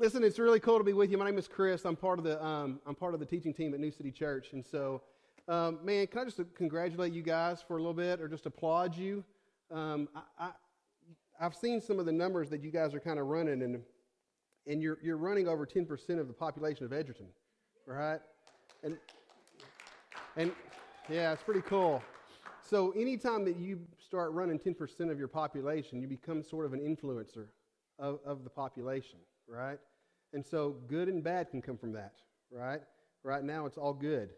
Listen, it's really cool to be with you. My name is Chris. I'm part of the um, I'm part of the teaching team at New City Church, and so, um, man, can I just congratulate you guys for a little bit, or just applaud you? Um, I, I, have seen some of the numbers that you guys are kind of running, and and you're you're running over 10% of the population of Edgerton, right? And and yeah, it's pretty cool. So anytime that you start running 10% of your population, you become sort of an influencer of, of the population, right? And so good and bad can come from that, right? Right now it's all good.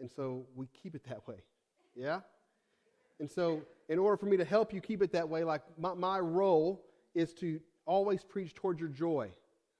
And so we keep it that way. Yeah? And so in order for me to help you keep it that way, like my, my role is to always preach towards your joy.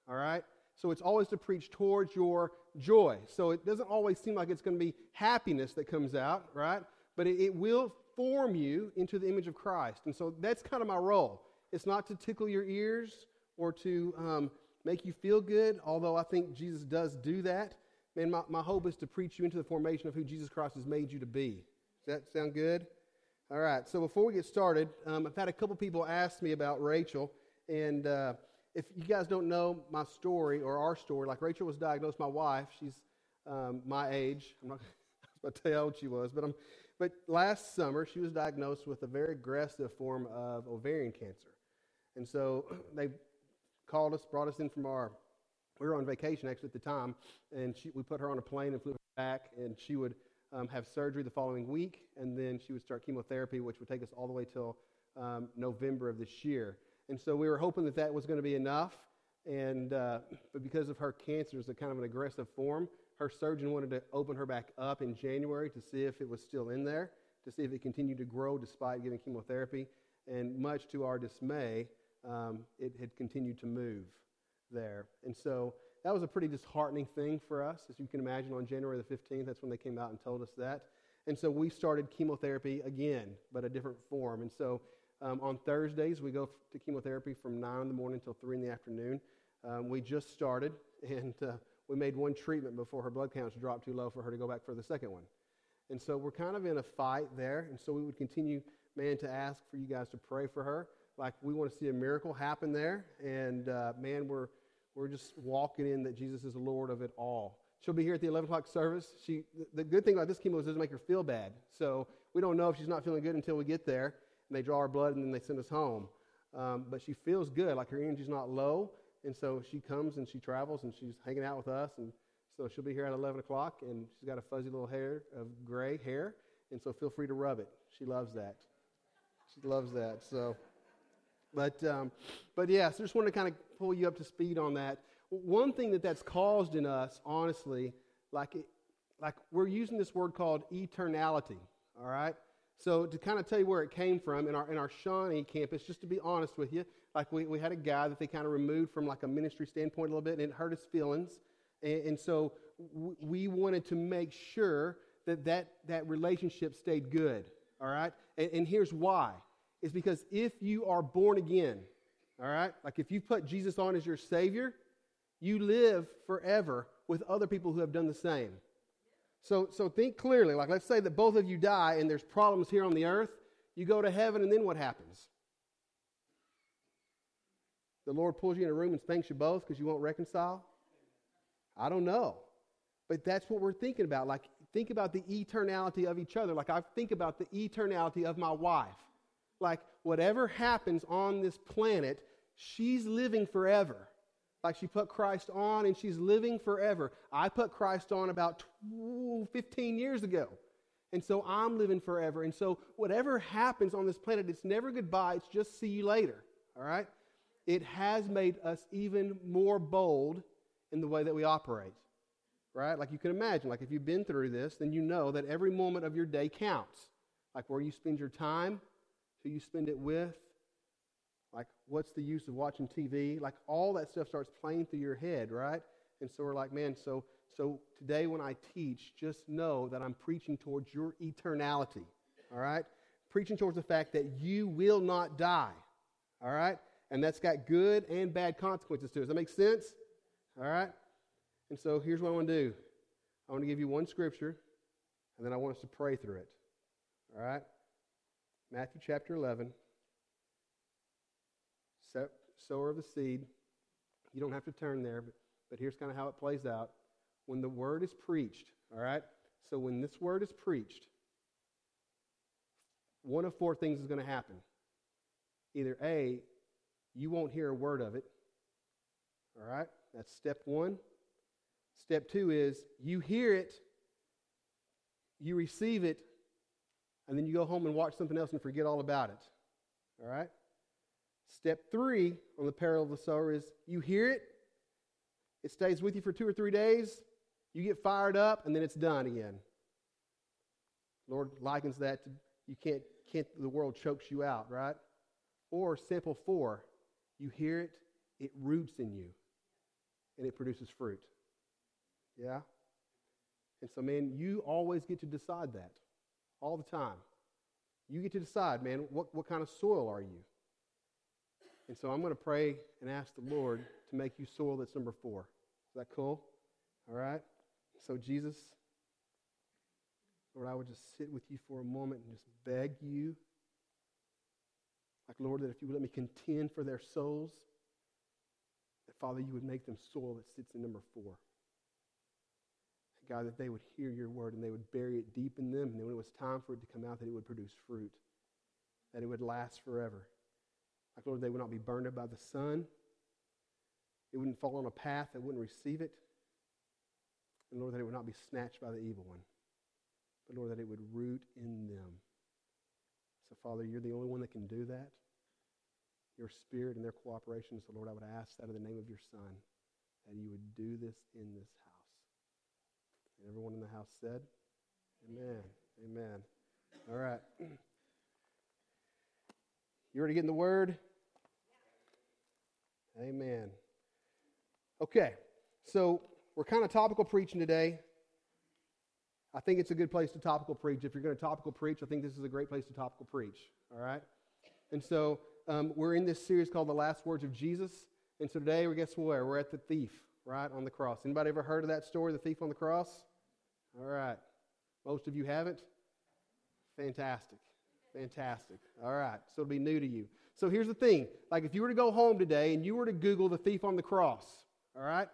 All right? So it's always to preach towards your joy. So it doesn't always seem like it's going to be happiness that comes out, right? But it, it will form you into the image of Christ. And so that's kind of my role. It's not to tickle your ears or to um, make you feel good, although I think Jesus does do that. Man, my, my hope is to preach you into the formation of who Jesus Christ has made you to be. Does that sound good? All right, so before we get started, um, I've had a couple people ask me about Rachel. And uh, if you guys don't know my story or our story, like Rachel was diagnosed, my wife, she's um, my age. I'm not going to tell you how old she was, but, I'm, but last summer she was diagnosed with a very aggressive form of ovarian cancer. And so they called us, brought us in from our, we were on vacation actually at the time, and she, we put her on a plane and flew her back, and she would um, have surgery the following week, and then she would start chemotherapy, which would take us all the way till um, November of this year. And so we were hoping that that was going to be enough, and uh, but because of her cancer is a kind of an aggressive form, her surgeon wanted to open her back up in January to see if it was still in there, to see if it continued to grow despite giving chemotherapy. And much to our dismay, um, it had continued to move there. And so that was a pretty disheartening thing for us, as you can imagine, on January the 15th. That's when they came out and told us that. And so we started chemotherapy again, but a different form. And so um, on Thursdays, we go to chemotherapy from 9 in the morning until 3 in the afternoon. Um, we just started, and uh, we made one treatment before her blood counts dropped too low for her to go back for the second one. And so we're kind of in a fight there. And so we would continue, man, to ask for you guys to pray for her like we want to see a miracle happen there. And uh, man, we're, we're just walking in that Jesus is the Lord of it all. She'll be here at the 11 o'clock service. She, the good thing about this chemo is it doesn't make her feel bad. So we don't know if she's not feeling good until we get there and they draw our blood and then they send us home. Um, but she feels good, like her energy's not low. And so she comes and she travels and she's hanging out with us. And so she'll be here at 11 o'clock and she's got a fuzzy little hair of gray hair. And so feel free to rub it. She loves that. She loves that. So. But, um, but yeah, so just wanted to kind of pull you up to speed on that. One thing that that's caused in us, honestly, like, it, like we're using this word called eternality, all right? So to kind of tell you where it came from, in our, in our Shawnee campus, just to be honest with you, like we, we had a guy that they kind of removed from like a ministry standpoint a little bit, and it hurt his feelings. And, and so w- we wanted to make sure that, that that relationship stayed good, all right? And, and here's why is because if you are born again, all right, like if you put Jesus on as your Savior, you live forever with other people who have done the same. So, so think clearly. Like, let's say that both of you die and there's problems here on the earth. You go to heaven, and then what happens? The Lord pulls you in a room and spanks you both because you won't reconcile? I don't know. But that's what we're thinking about. Like, think about the eternality of each other. Like, I think about the eternality of my wife like whatever happens on this planet, she's living forever. Like she put Christ on and she's living forever. I put Christ on about 15 years ago. And so I'm living forever. And so whatever happens on this planet, it's never goodbye, it's just see you later. All right? It has made us even more bold in the way that we operate. Right? Like you can imagine, like if you've been through this, then you know that every moment of your day counts. Like where you spend your time, who you spend it with, like what's the use of watching TV? Like all that stuff starts playing through your head, right? And so we're like, man, so so today when I teach, just know that I'm preaching towards your eternality. All right? Preaching towards the fact that you will not die. All right? And that's got good and bad consequences to it. Does that make sense? All right? And so here's what I want to do. I want to give you one scripture, and then I want us to pray through it. All right? Matthew chapter 11. Sower of the seed You don't have to turn there, but, but here's kind of how it plays out. When the word is preached, all right? So when this word is preached, one of four things is going to happen. Either A, you won't hear a word of it. All right? That's step one. Step two is you hear it, you receive it, and then you go home and watch something else and forget all about it. All right? Step three on the parable of the sower is you hear it, it stays with you for two or three days, you get fired up, and then it's done again. Lord likens that to you can't, can't the world chokes you out, right? Or simple four, you hear it, it roots in you, and it produces fruit. Yeah? And so, man, you always get to decide that all the time. You get to decide, man, what, what kind of soil are you? And so I'm going to pray and ask the Lord to make you soil that's number four. Is that cool? All right? So, Jesus, Lord, I would just sit with you for a moment and just beg you, like, Lord, that if you would let me contend for their souls, that, Father, you would make them soil that sits in number four. God, that they would hear your word and they would bury it deep in them, and then when it was time for it to come out, that it would produce fruit, that it would last forever. Like, Lord, they would not be burned up by the sun. It wouldn't fall on a path that wouldn't receive it. And Lord, that it would not be snatched by the evil one. But Lord, that it would root in them. So, Father, you're the only one that can do that. Your spirit and their cooperation. So, Lord, I would ask that in the name of your Son, that you would do this in this house. And everyone in the house said, Amen. Amen. All right. You ready to get in the Word? Amen. Okay, so we're kind of topical preaching today. I think it's a good place to topical preach. If you're going to topical preach, I think this is a great place to topical preach. All right? And so um, we're in this series called The Last Words of Jesus. And so today, guess where? We're at the thief, right, on the cross. Anybody ever heard of that story, the thief on the cross? All right. Most of you haven't? Fantastic. Fantastic. All right. So it'll be new to you. So here's the thing. Like if you were to go home today and you were to Google the thief on the cross, all right?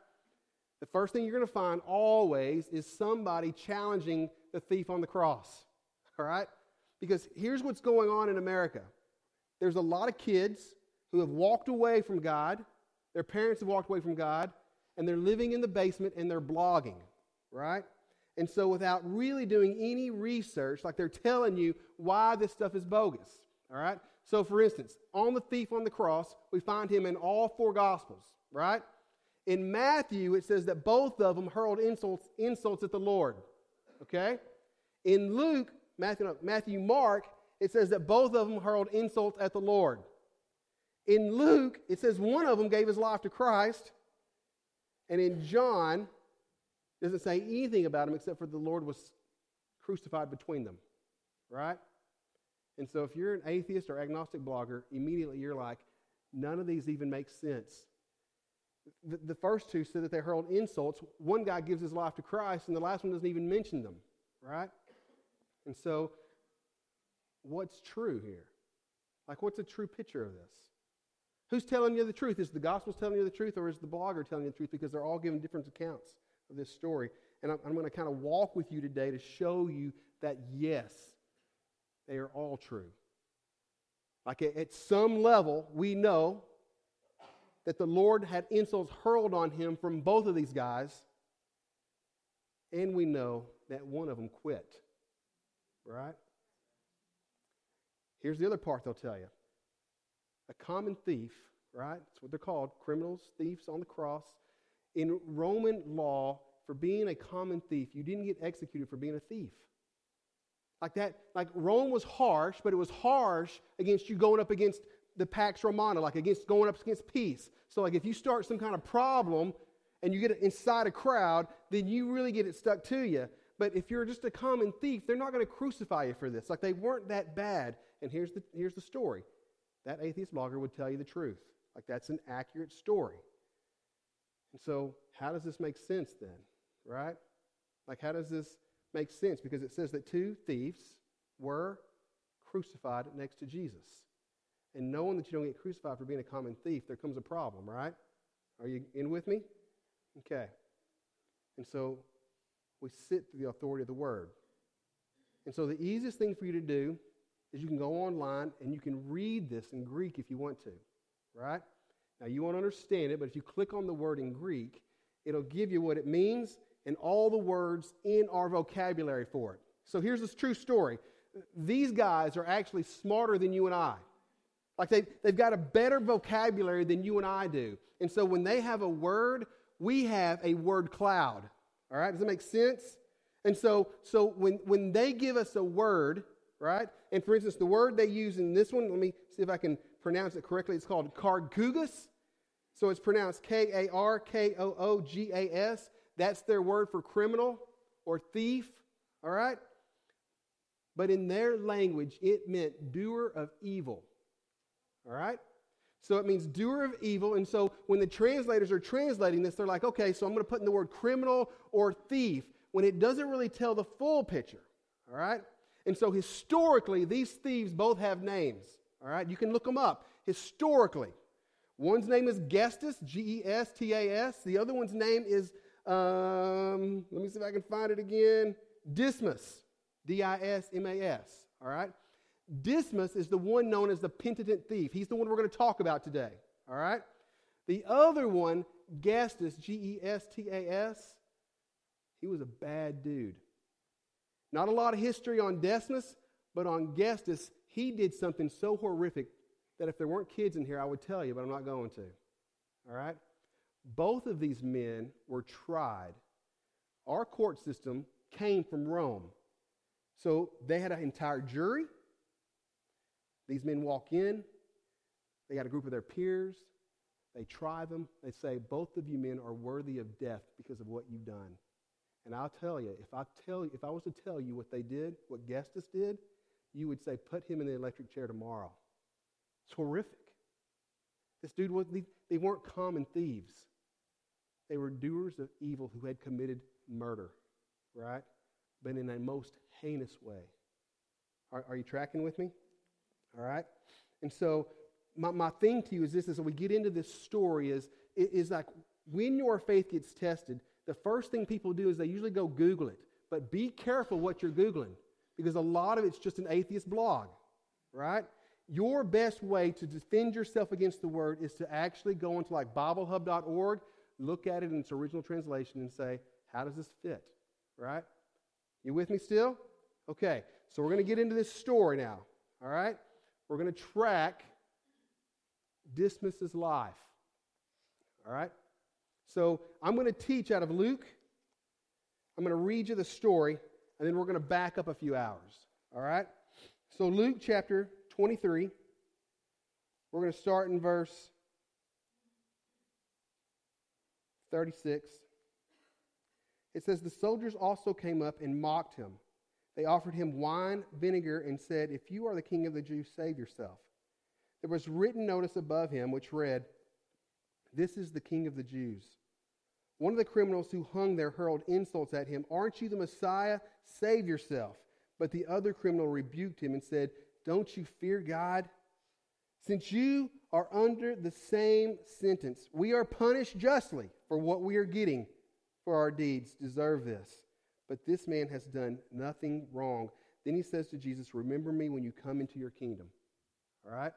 The first thing you're going to find always is somebody challenging the thief on the cross. All right? Because here's what's going on in America there's a lot of kids who have walked away from God, their parents have walked away from God, and they're living in the basement and they're blogging, right? And so, without really doing any research, like they're telling you why this stuff is bogus. All right? So, for instance, on the thief on the cross, we find him in all four Gospels, right? In Matthew, it says that both of them hurled insults, insults at the Lord. Okay? In Luke, Matthew, Matthew, Mark, it says that both of them hurled insults at the Lord. In Luke, it says one of them gave his life to Christ. And in John, doesn't say anything about him except for the Lord was crucified between them, right? And so if you're an atheist or agnostic blogger, immediately you're like, none of these even make sense. The, the first two said that they hurled insults. One guy gives his life to Christ, and the last one doesn't even mention them, right? And so, what's true here? Like, what's a true picture of this? Who's telling you the truth? Is the gospel telling you the truth, or is the blogger telling you the truth? Because they're all giving different accounts of this story. And I'm, I'm going to kind of walk with you today to show you that, yes, they are all true. Like at some level, we know that the Lord had insults hurled on him from both of these guys, and we know that one of them quit. Right? Here's the other part they'll tell you a common thief, right? That's what they're called criminals, thieves on the cross. In Roman law, for being a common thief, you didn't get executed for being a thief. Like that, like Rome was harsh, but it was harsh against you going up against the Pax Romana, like against going up against peace. So, like if you start some kind of problem and you get inside a crowd, then you really get it stuck to you. But if you're just a common thief, they're not going to crucify you for this. Like they weren't that bad. And here's the, here's the story that atheist blogger would tell you the truth. Like that's an accurate story. And so, how does this make sense then? Right? Like, how does this make sense? Because it says that two thieves were crucified next to Jesus. And knowing that you don't get crucified for being a common thief, there comes a problem, right? Are you in with me? Okay. And so we sit through the authority of the word. And so the easiest thing for you to do is you can go online and you can read this in Greek if you want to, right? Now you won't understand it, but if you click on the word in Greek, it'll give you what it means and all the words in our vocabulary for it. So here's this true story. These guys are actually smarter than you and I. Like they've, they've got a better vocabulary than you and I do. And so when they have a word, we have a word cloud. All right? Does that make sense? And so, so when, when they give us a word, right? And for instance, the word they use in this one, let me see if I can pronounce it correctly. It's called karkoogas. So it's pronounced K A R K O O G A S. That's their word for criminal or thief. All right? But in their language, it meant doer of evil. All right? So it means doer of evil. And so when the translators are translating this, they're like, okay, so I'm going to put in the word criminal or thief when it doesn't really tell the full picture. All right? And so historically, these thieves both have names. All right? You can look them up. Historically, one's name is Gestas, G E S T A S. The other one's name is, um, let me see if I can find it again, Dismas, D I S M A S. All right? Dismas is the one known as the penitent thief. He's the one we're going to talk about today. All right? The other one, Gestas, G E S T A S, he was a bad dude. Not a lot of history on Dismas, but on Gestas, he did something so horrific that if there weren't kids in here, I would tell you, but I'm not going to. All right? Both of these men were tried. Our court system came from Rome. So they had an entire jury, these men walk in, they got a group of their peers, they try them, they say, Both of you men are worthy of death because of what you've done. And I'll tell you, if I tell you, if I was to tell you what they did, what Gestas did, you would say, put him in the electric chair tomorrow. It's horrific. This dude was they weren't common thieves. They were doers of evil who had committed murder, right? But in a most heinous way. Are, are you tracking with me? All right? And so my, my thing to you is this as we get into this story is, is like when your faith gets tested, the first thing people do is they usually go Google it. But be careful what you're Googling because a lot of it's just an atheist blog, right? Your best way to defend yourself against the word is to actually go into like BibleHub.org, look at it in its original translation, and say, how does this fit, right? You with me still? Okay, so we're going to get into this story now, all right? we're going to track Dismas's life. All right? So I'm going to teach out of Luke. I'm going to read you the story, and then we're going to back up a few hours. All right? So, Luke chapter 23, we're going to start in verse 36. It says, The soldiers also came up and mocked him they offered him wine, vinegar, and said, If you are the king of the Jews, save yourself. There was written notice above him which read, This is the king of the Jews. One of the criminals who hung there hurled insults at him. Aren't you the Messiah? Save yourself. But the other criminal rebuked him and said, Don't you fear God? Since you are under the same sentence, we are punished justly for what we are getting for our deeds. Deserve this but this man has done nothing wrong. Then he says to Jesus, Remember me when you come into your kingdom. All right?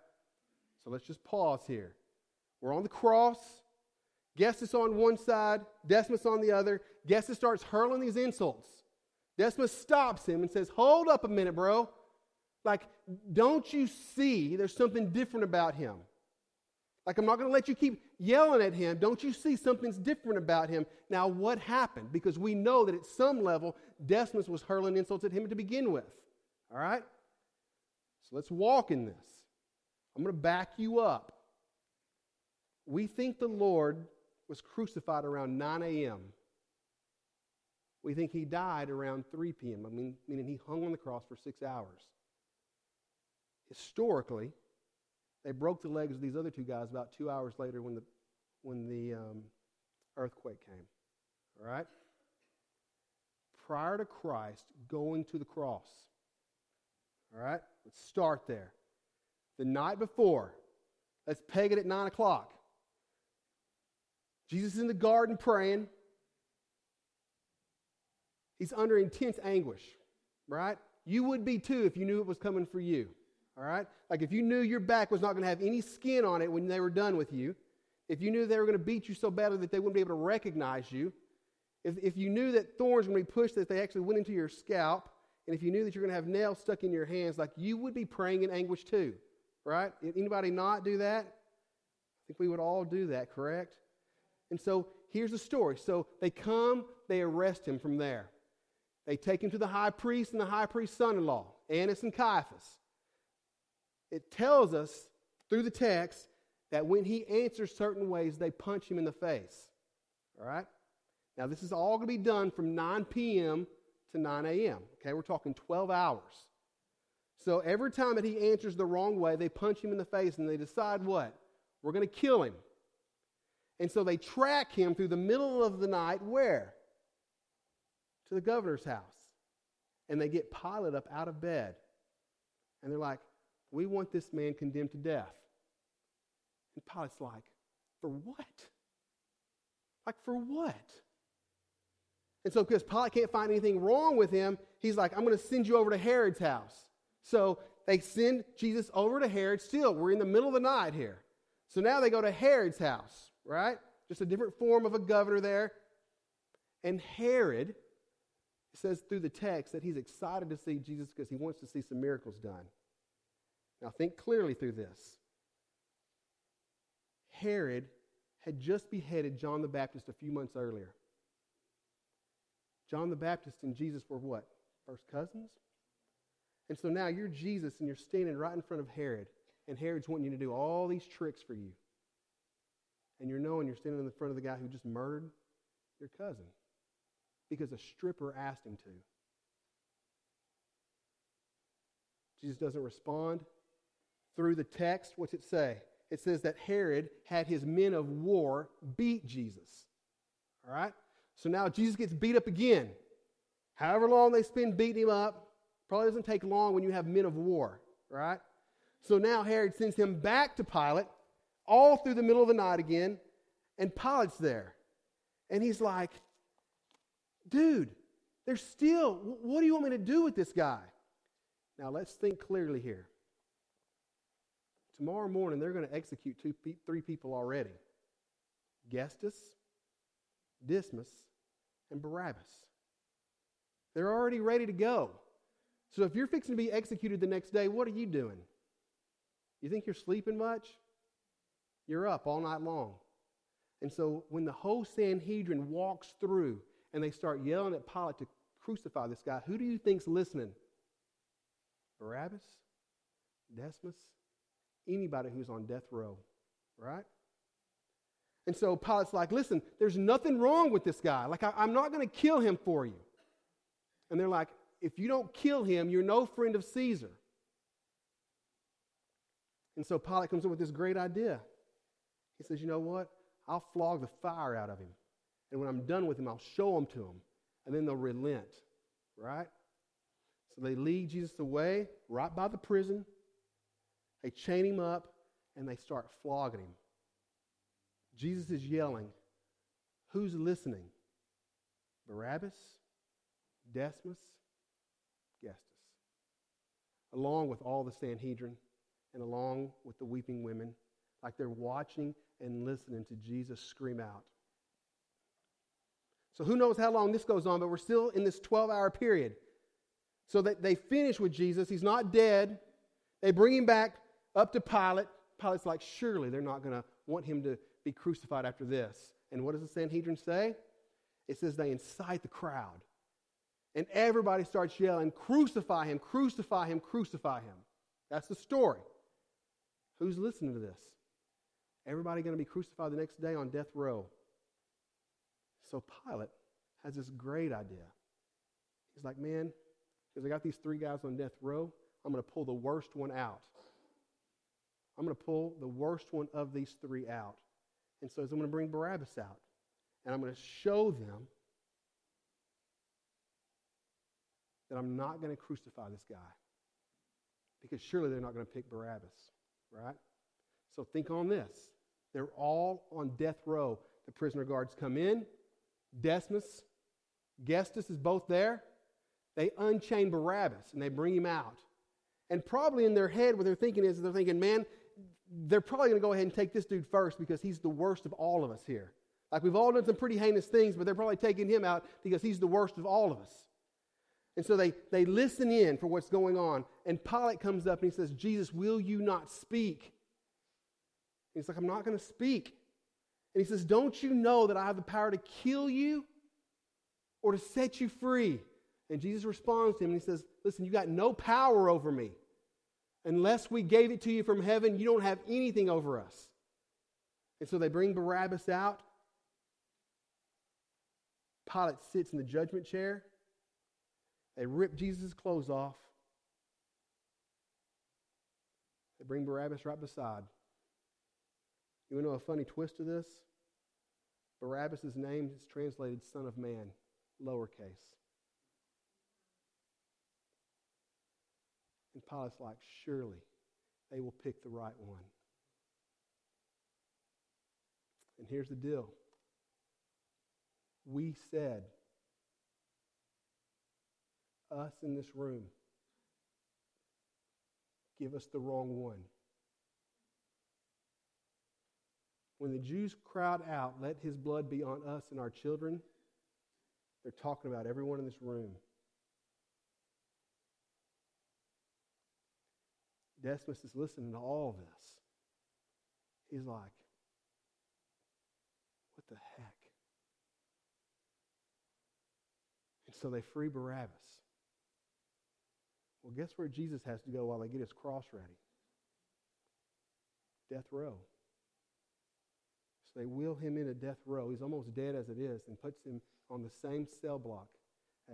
So let's just pause here. We're on the cross. Gestas on one side, Dismas on the other. Gestas starts hurling these insults. Dismas stops him and says, Hold up a minute, bro. Like, don't you see there's something different about him? Like, I'm not going to let you keep yelling at him. Don't you see something's different about him? Now, what happened? Because we know that at some level, Dismas was hurling insults at him to begin with. All right? So let's walk in this. I'm going to back you up. We think the Lord was crucified around 9 a.m. We think he died around 3 p.m., I mean, meaning he hung on the cross for six hours. Historically, they broke the legs of these other two guys about two hours later when the, when the um, earthquake came. All right? Prior to Christ going to the cross. All right? Let's start there. The night before, let's peg it at 9 o'clock. Jesus is in the garden praying. He's under intense anguish, right? You would be too if you knew it was coming for you, all right? Like if you knew your back was not going to have any skin on it when they were done with you, if you knew they were going to beat you so badly that they wouldn't be able to recognize you, if, if you knew that thorns were going to be pushed that they actually went into your scalp, and if you knew that you're going to have nails stuck in your hands, like you would be praying in anguish too, right? Anybody not do that? I think we would all do that, correct? And so here's the story. So they come, they arrest him from there. They take him to the high priest and the high priest's son in law, Annas and Caiaphas. It tells us through the text that when he answers certain ways, they punch him in the face. All right? Now, this is all going to be done from 9 p.m. to 9 a.m. Okay, we're talking 12 hours. So every time that he answers the wrong way, they punch him in the face and they decide what? We're going to kill him. And so they track him through the middle of the night where? to the governor's house. And they get Pilate up out of bed. And they're like, We want this man condemned to death. And Pilate's like, For what? Like, for what? And so, because Pilate can't find anything wrong with him, he's like, I'm going to send you over to Herod's house. So they send Jesus over to Herod. Still, we're in the middle of the night here. So now they go to Herod's house, right? Just a different form of a governor there. And Herod says through the text that he's excited to see Jesus because he wants to see some miracles done. Now, think clearly through this. Herod had just beheaded John the Baptist a few months earlier. John the Baptist and Jesus were what? First cousins? And so now you're Jesus and you're standing right in front of Herod, and Herod's wanting you to do all these tricks for you. And you're knowing you're standing in the front of the guy who just murdered your cousin because a stripper asked him to. Jesus doesn't respond. Through the text, what's it say? It says that Herod had his men of war beat Jesus. All right? So now Jesus gets beat up again. However long they spend beating him up, probably doesn't take long when you have men of war, right? So now Herod sends him back to Pilate, all through the middle of the night again, and Pilate's there. And he's like, dude, there's still, what do you want me to do with this guy? Now let's think clearly here. Tomorrow morning, they're going to execute two, three people already Gestas, Dismas, and Barabbas. They're already ready to go. So if you're fixing to be executed the next day, what are you doing? You think you're sleeping much? You're up all night long. And so when the whole Sanhedrin walks through and they start yelling at Pilate to crucify this guy, who do you think's listening? Barabbas? Dismas? Anybody who's on death row, right? And so Pilate's like, listen, there's nothing wrong with this guy. Like, I, I'm not going to kill him for you. And they're like, if you don't kill him, you're no friend of Caesar. And so Pilate comes up with this great idea. He says, you know what? I'll flog the fire out of him. And when I'm done with him, I'll show him to them. And then they'll relent, right? So they lead Jesus away right by the prison. They chain him up and they start flogging him. Jesus is yelling. Who's listening? Barabbas, Dismas, Gestas, Along with all the Sanhedrin and along with the weeping women, like they're watching and listening to Jesus scream out. So who knows how long this goes on, but we're still in this 12 hour period. So that they finish with Jesus. He's not dead. They bring him back up to Pilate. Pilate's like, surely they're not going to want him to be crucified after this. And what does the Sanhedrin say? It says they incite the crowd. And everybody starts yelling, Crucify him, crucify him, crucify him. That's the story. Who's listening to this? Everybody going to be crucified the next day on death row. So Pilate has this great idea. He's like, man, because I got these three guys on death row, I'm going to pull the worst one out. I'm going to pull the worst one of these three out. And so I'm going to bring Barabbas out. And I'm going to show them that I'm not going to crucify this guy. Because surely they're not going to pick Barabbas, right? So think on this. They're all on death row. The prisoner guards come in. Decimus, Gestas is both there. They unchain Barabbas and they bring him out. And probably in their head, what they're thinking is they're thinking, man, they're probably going to go ahead and take this dude first because he's the worst of all of us here. Like we've all done some pretty heinous things, but they're probably taking him out because he's the worst of all of us. And so they, they listen in for what's going on. And Pilate comes up and he says, Jesus, will you not speak? He's like, I'm not going to speak. And he says, Don't you know that I have the power to kill you or to set you free? And Jesus responds to him and he says, Listen, you got no power over me. Unless we gave it to you from heaven, you don't have anything over us. And so they bring Barabbas out. Pilate sits in the judgment chair. They rip Jesus' clothes off. They bring Barabbas right beside. You know a funny twist to this? Barabbas' name is translated Son of Man, lowercase. And Pilate's like, surely they will pick the right one. And here's the deal we said, us in this room, give us the wrong one. When the Jews crowd out, let his blood be on us and our children, they're talking about everyone in this room. Decimus is listening to all of this. He's like, what the heck? And so they free Barabbas. Well, guess where Jesus has to go while they get his cross ready? Death row. They wheel him into death row. He's almost dead as it is and puts him on the same cell block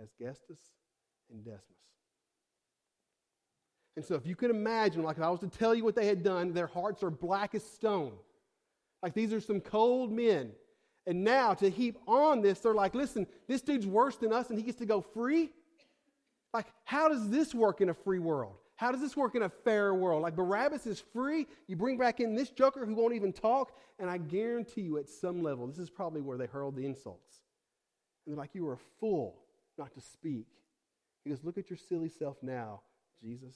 as Gestas and Desmus. And so if you can imagine, like if I was to tell you what they had done, their hearts are black as stone. Like these are some cold men. And now to heap on this, they're like, listen, this dude's worse than us and he gets to go free? Like, how does this work in a free world? How does this work in a fair world? Like Barabbas is free, you bring back in this joker who won't even talk, and I guarantee you at some level, this is probably where they hurled the insults. And they're like, You were a fool not to speak. He goes, Look at your silly self now, Jesus.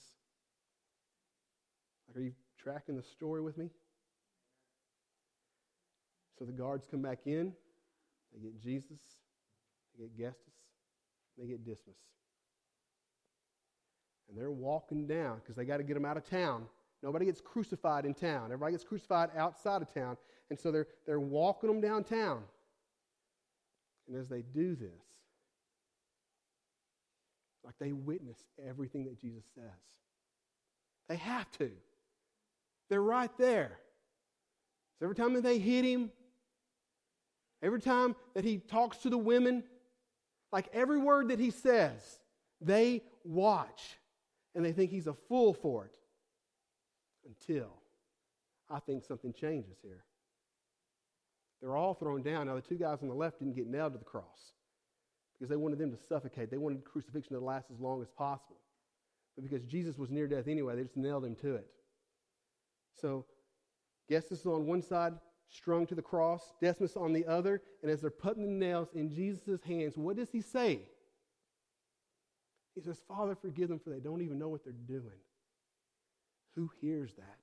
Like, are you tracking the story with me? So the guards come back in, they get Jesus, they get Gestas, they get Dismas. And they're walking down because they got to get them out of town. Nobody gets crucified in town. Everybody gets crucified outside of town. And so they're, they're walking them downtown. And as they do this, like they witness everything that Jesus says. They have to. They're right there. So every time that they hit him, every time that he talks to the women, like every word that he says, they watch and they think he's a fool for it. Until I think something changes here. They're all thrown down. Now, the two guys on the left didn't get nailed to the cross because they wanted them to suffocate. They wanted crucifixion to last as long as possible. But because Jesus was near death anyway, they just nailed him to it. So, Gestas is on one side, strung to the cross, Decimus on the other, and as they're putting the nails in Jesus' hands, what does he say? He says, Father, forgive them, for they don't even know what they're doing. Who hears that?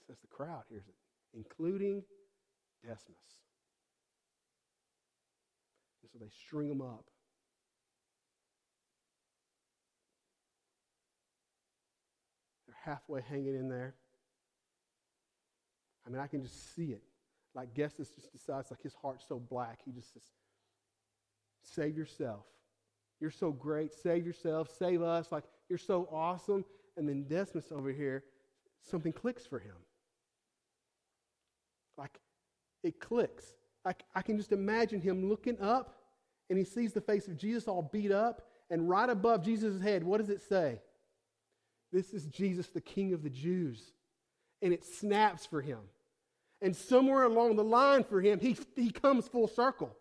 It says the crowd hears it, including Decimus. And so they string them up. They're halfway hanging in there. I mean, I can just see it. Like Gestas just decides, like his heart's so black, he just says, Save yourself. You're so great. Save yourself. Save us. Like, you're so awesome. And then Decimus over here, something clicks for him. Like, it clicks. Like, I can just imagine him looking up and he sees the face of Jesus all beat up. And right above Jesus' head, what does it say? This is Jesus, the King of the Jews. And it snaps for him. And somewhere along the line for him, he, he comes full circle.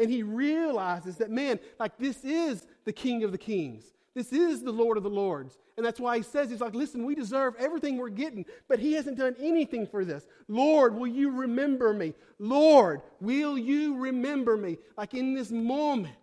And he realizes that, man, like this is the King of the Kings. This is the Lord of the Lords. And that's why he says, He's like, listen, we deserve everything we're getting, but he hasn't done anything for this. Lord, will you remember me? Lord, will you remember me? Like in this moment,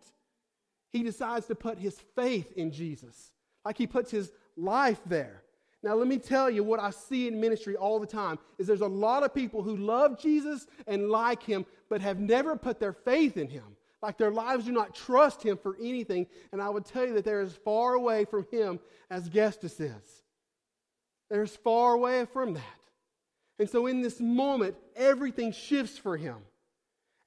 he decides to put his faith in Jesus. Like he puts his life there. Now, let me tell you what I see in ministry all the time is there's a lot of people who love Jesus and like him, but have never put their faith in him. Like their lives do not trust him for anything. And I would tell you that they're as far away from him as Gestas is. They're as far away from that. And so in this moment, everything shifts for him.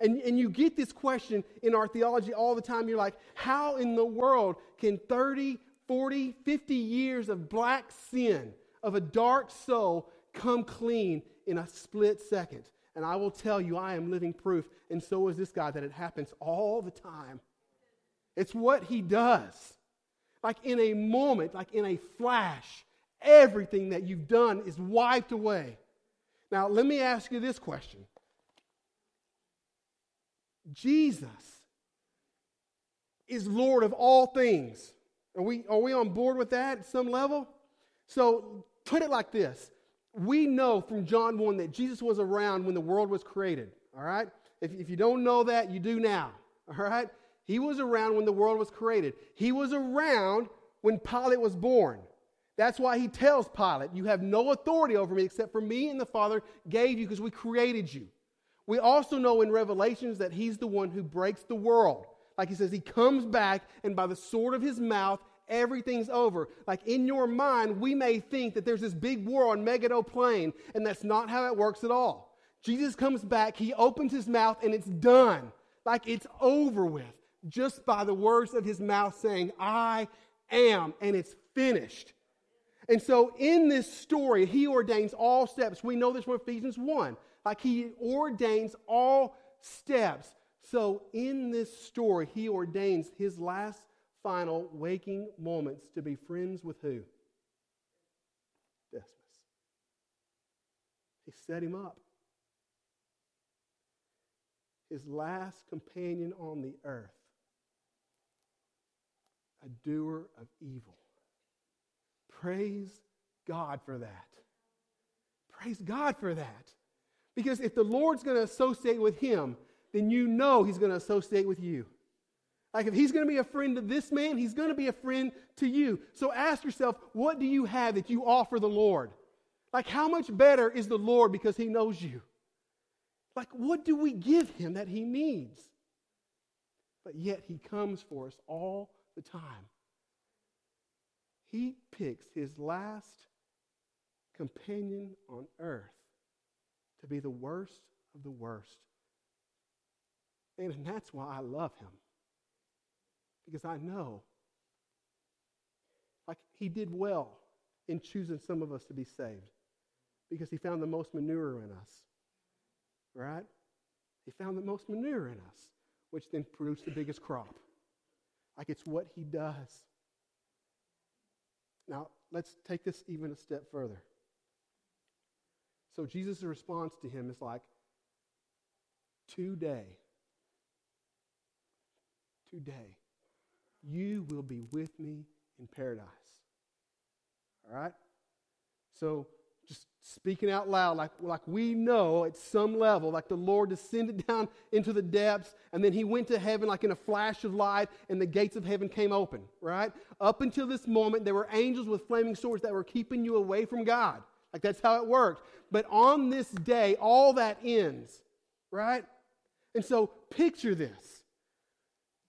And, and you get this question in our theology all the time. You're like, how in the world can 30, 40, 50 years of black sin, of a dark soul, come clean in a split second? And I will tell you, I am living proof, and so is this guy, that it happens all the time. It's what he does. Like in a moment, like in a flash, everything that you've done is wiped away. Now, let me ask you this question Jesus is Lord of all things. Are we, are we on board with that at some level? So put it like this we know from John 1 that Jesus was around when the world was created. All right? If, if you don't know that, you do now. All right? He was around when the world was created. He was around when Pilate was born. That's why he tells Pilate, You have no authority over me except for me and the Father gave you because we created you. We also know in Revelations that he's the one who breaks the world. Like he says, he comes back and by the sword of his mouth, everything's over. Like in your mind, we may think that there's this big war on Megiddo Plain, and that's not how it works at all. Jesus comes back, he opens his mouth, and it's done. Like it's over with, just by the words of his mouth saying, I am, and it's finished. And so in this story, he ordains all steps. We know this from Ephesians 1. Like he ordains all steps. So in this story, he ordains his last final waking moments to be friends with who? Decimus. He set him up. His last companion on the earth, a doer of evil. Praise God for that. Praise God for that. Because if the Lord's going to associate with him, then you know he's going to associate with you. Like if he's going to be a friend to this man, he's going to be a friend to you. So ask yourself, what do you have that you offer the Lord? Like how much better is the Lord because he knows you? Like what do we give him that he needs? But yet he comes for us all the time. He picks his last companion on earth to be the worst of the worst. And that's why I love him. Because I know, like, he did well in choosing some of us to be saved because he found the most manure in us. Right? He found the most manure in us, which then produced the biggest crop. Like, it's what he does. Now, let's take this even a step further. So, Jesus' response to him is like, Today, today, you will be with me in paradise. All right? So, just speaking out loud, like, like we know at some level, like the Lord descended down into the depths, and then he went to heaven like in a flash of light, and the gates of heaven came open, right? Up until this moment, there were angels with flaming swords that were keeping you away from God. Like that's how it worked. But on this day, all that ends, right? And so picture this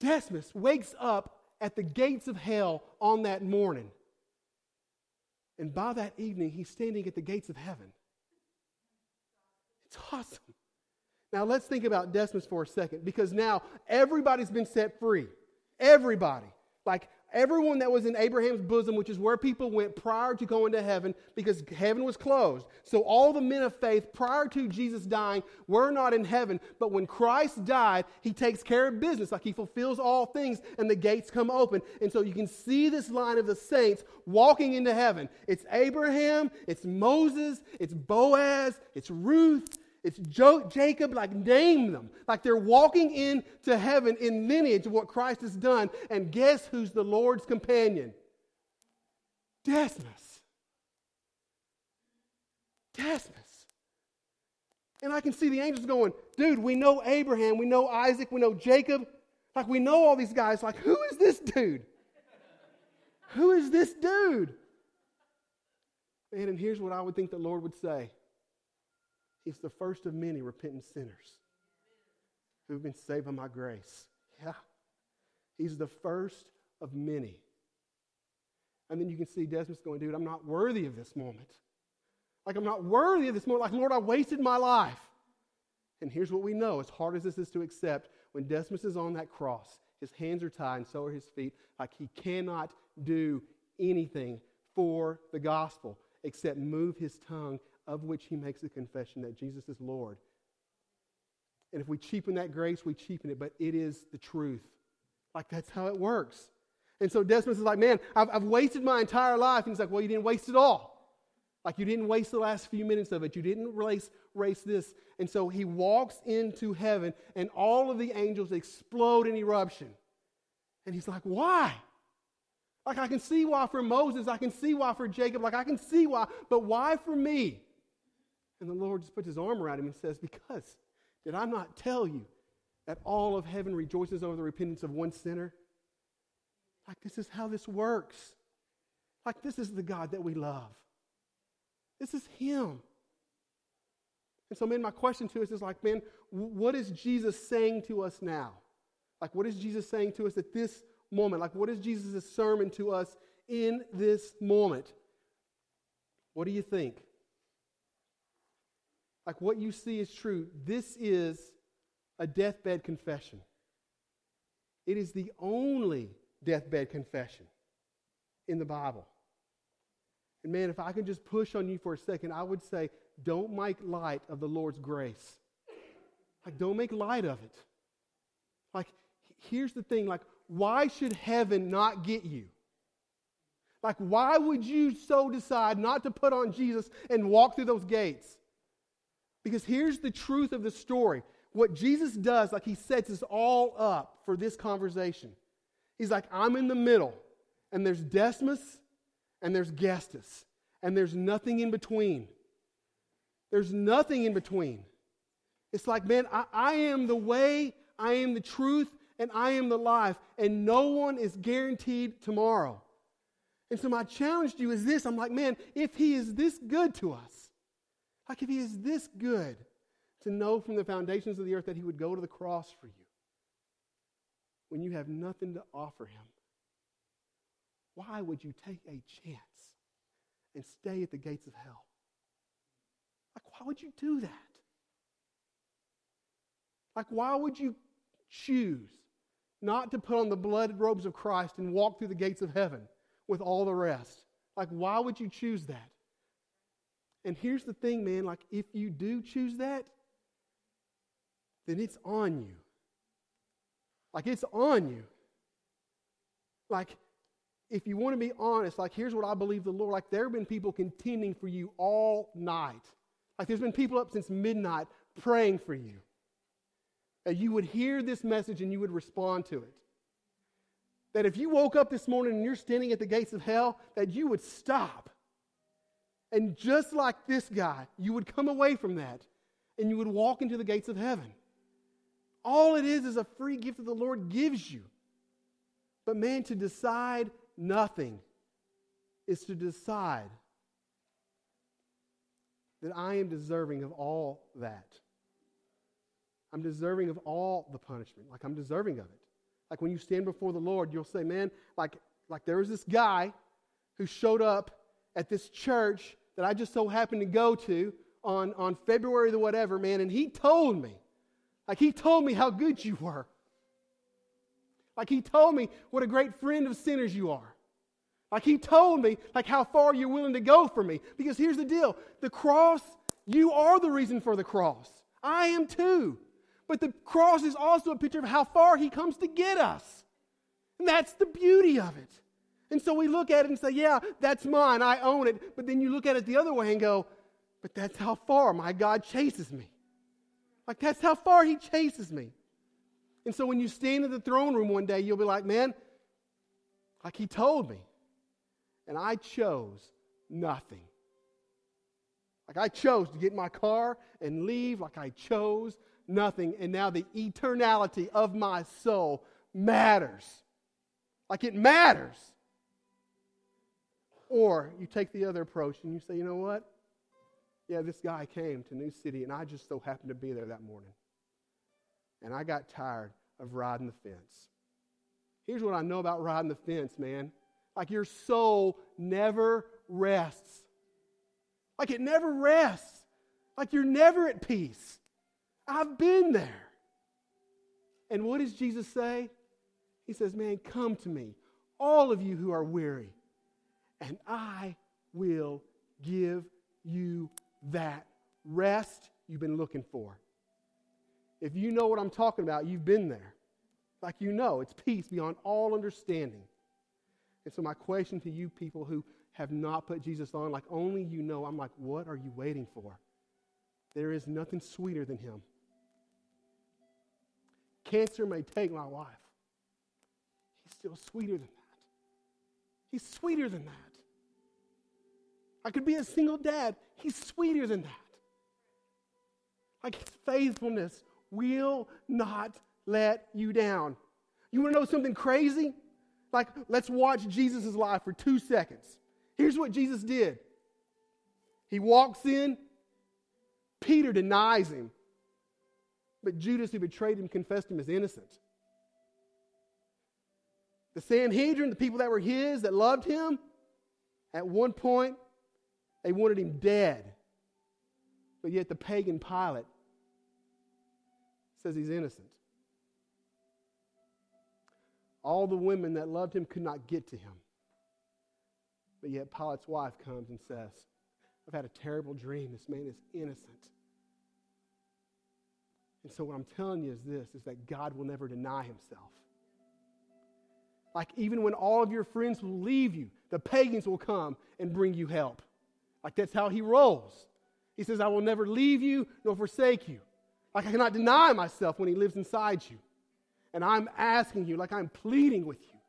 Decimus wakes up at the gates of hell on that morning. And by that evening, he's standing at the gates of heaven. It's awesome. Now, let's think about Decimus for a second because now everybody's been set free. Everybody. Like, Everyone that was in Abraham's bosom, which is where people went prior to going to heaven because heaven was closed. So all the men of faith prior to Jesus dying were not in heaven. But when Christ died, he takes care of business, like he fulfills all things, and the gates come open. And so you can see this line of the saints walking into heaven. It's Abraham, it's Moses, it's Boaz, it's Ruth, it's jo- Jacob, like name them. Like they're walking into heaven in lineage of what Christ has done. And guess who's the Lord's companion? Desmas. Desmas. And I can see the angels going, dude, we know Abraham, we know Isaac, we know Jacob. Like, we know all these guys. Like, who is this dude? who is this dude? Man, and here's what I would think the Lord would say He's the first of many repentant sinners who've been saved by my grace. Yeah. He's the first of many. And then you can see Dismas going, dude, I'm not worthy of this moment. Like, I'm not worthy of this moment. Like, Lord, I wasted my life. And here's what we know as hard as this is to accept, when Dismas is on that cross, his hands are tied and so are his feet. Like, he cannot do anything for the gospel except move his tongue, of which he makes a confession that Jesus is Lord. And if we cheapen that grace, we cheapen it, but it is the truth. Like, that's how it works. And so Dismas is like, man, I've, I've wasted my entire life. And he's like, well, you didn't waste it all. Like you didn't waste the last few minutes of it. You didn't race, race this. And so he walks into heaven, and all of the angels explode in eruption. And he's like, why? Like I can see why for Moses, I can see why for Jacob, like I can see why, but why for me? And the Lord just puts his arm around him and says, Because did I not tell you that all of heaven rejoices over the repentance of one sinner? Like this is how this works. Like this is the God that we love. This is Him. And so, man, my question to us is like, man, what is Jesus saying to us now? Like, what is Jesus saying to us at this moment? Like, what is Jesus' sermon to us in this moment? What do you think? Like, what you see is true. This is a deathbed confession. It is the only deathbed confession in the Bible. And man, if I can just push on you for a second, I would say, don't make light of the Lord's grace. Like, don't make light of it. Like, here's the thing like, why should heaven not get you? Like, why would you so decide not to put on Jesus and walk through those gates? Because here's the truth of the story. What Jesus does, like, he sets us all up for this conversation. He's like, I'm in the middle, and there's Dismas and there's Gestas, and there's nothing in between. There's nothing in between. It's like, man, I, I am the way, I am the truth, and I am the life, and no one is guaranteed tomorrow. And so, my challenge to you is this I'm like, man, if he is this good to us, like if he is this good to know from the foundations of the earth that he would go to the cross for you when you have nothing to offer him, why would you take a chance and stay at the gates of hell? Like, why would you do that? Like, why would you choose not to put on the blood robes of Christ and walk through the gates of heaven with all the rest? Like, why would you choose that? And here's the thing, man like, if you do choose that, then it's on you. Like, it's on you. Like, if you want to be honest, like here's what I believe the Lord, like there have been people contending for you all night. Like there's been people up since midnight praying for you. That you would hear this message and you would respond to it. That if you woke up this morning and you're standing at the gates of hell, that you would stop. And just like this guy, you would come away from that and you would walk into the gates of heaven. All it is is a free gift that the Lord gives you. But man, to decide nothing is to decide that I am deserving of all that. I'm deserving of all the punishment. Like I'm deserving of it. Like when you stand before the Lord, you'll say, man, like, like there was this guy who showed up at this church that I just so happened to go to on, on February the whatever, man, and he told me, like he told me how good you were. Like he told me what a great friend of sinners you are. Like he told me, like how far you're willing to go for me. Because here's the deal the cross, you are the reason for the cross. I am too. But the cross is also a picture of how far he comes to get us. And that's the beauty of it. And so we look at it and say, yeah, that's mine. I own it. But then you look at it the other way and go, but that's how far my God chases me. Like that's how far he chases me. And so when you stand in the throne room one day, you'll be like, man, like he told me. and I chose nothing. Like I chose to get in my car and leave, like I chose nothing. And now the eternality of my soul matters. Like it matters. Or you take the other approach and you say, you know what? Yeah, this guy came to New City and I just so happened to be there that morning. And I got tired of riding the fence. Here's what I know about riding the fence, man. Like your soul never rests. Like it never rests. Like you're never at peace. I've been there. And what does Jesus say? He says, Man, come to me, all of you who are weary, and I will give you that rest you've been looking for. If you know what I'm talking about, you've been there. Like you know, it's peace beyond all understanding. And so, my question to you people who have not put Jesus on, like only you know, I'm like, what are you waiting for? There is nothing sweeter than Him. Cancer may take my life, He's still sweeter than that. He's sweeter than that. I could be a single dad, He's sweeter than that. Like His faithfulness will not let you down. You want to know something crazy? Like, let's watch Jesus' life for two seconds. Here's what Jesus did He walks in, Peter denies him, but Judas, who betrayed him, confessed him as innocent. The Sanhedrin, the people that were his, that loved him, at one point, they wanted him dead. But yet the pagan Pilate says he's innocent. All the women that loved him could not get to him. But yet Pilate's wife comes and says, I've had a terrible dream. This man is innocent. And so what I'm telling you is this is that God will never deny himself. Like even when all of your friends will leave you, the pagans will come and bring you help. Like that's how he rolls. He says, I will never leave you nor forsake you. Like I cannot deny myself when he lives inside you. And I'm asking you, like I'm pleading with you,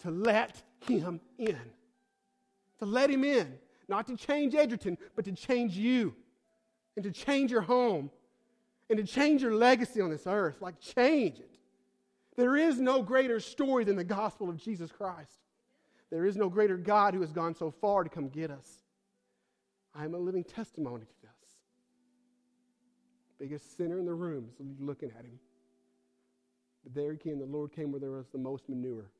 to let him in. To let him in. Not to change Edgerton, but to change you. And to change your home. And to change your legacy on this earth. Like change it. There is no greater story than the gospel of Jesus Christ. There is no greater God who has gone so far to come get us. I am a living testimony to this. Biggest sinner in the room is looking at him. But there came, the Lord came where there was the most manure.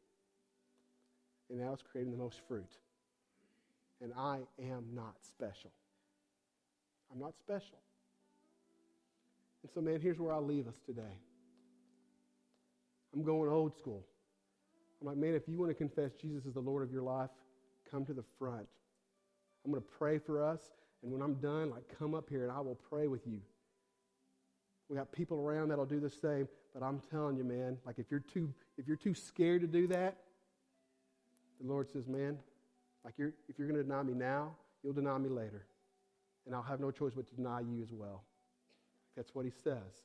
And now it's creating the most fruit. And I am not special. I'm not special. And so, man, here's where I'll leave us today. I'm going old school. I'm like, man, if you want to confess Jesus is the Lord of your life, come to the front. I'm going to pray for us. And when I'm done, like, come up here and I will pray with you. We got people around that'll do the same. But I'm telling you, man, like if you're too if you're too scared to do that, the Lord says, man, like you're if you're going to deny me now, you'll deny me later. And I'll have no choice but to deny you as well. That's what he says.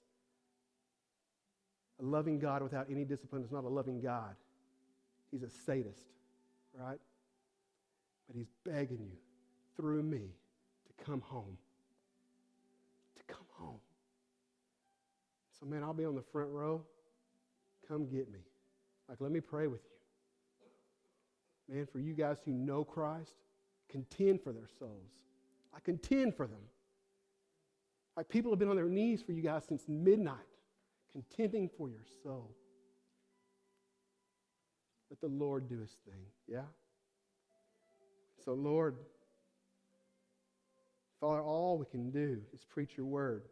A loving God without any discipline is not a loving God. He's a sadist, right? But he's begging you through me to come home. To come home. So, man, I'll be on the front row. Come get me. Like, let me pray with you. Man, for you guys who know Christ, contend for their souls. I contend for them. Like, people have been on their knees for you guys since midnight, contending for your soul. Let the Lord do his thing, yeah? So, Lord, Father, all we can do is preach your word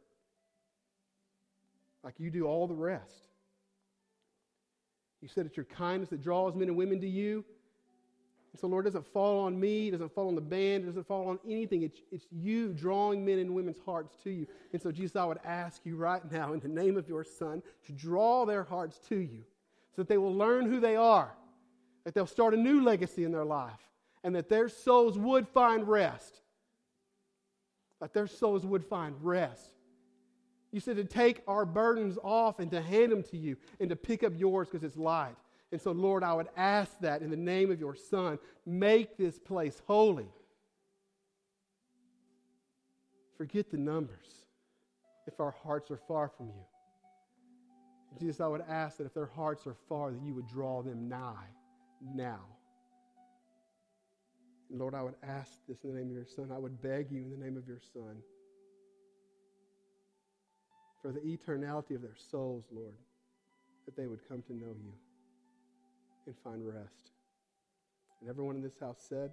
like you do all the rest. You said it's your kindness that draws men and women to you. And so, Lord, it doesn't fall on me, it doesn't fall on the band, it doesn't fall on anything. It's, it's you drawing men and women's hearts to you. And so, Jesus, I would ask you right now, in the name of your Son, to draw their hearts to you so that they will learn who they are, that they'll start a new legacy in their life, and that their souls would find rest. That their souls would find rest you said to take our burdens off and to hand them to you and to pick up yours because it's light. And so, Lord, I would ask that in the name of your Son, make this place holy. Forget the numbers if our hearts are far from you. Jesus, I would ask that if their hearts are far, that you would draw them nigh now. And Lord, I would ask this in the name of your Son. I would beg you in the name of your Son for the eternality of their souls, Lord, that they would come to know you and find rest. And everyone in this house said,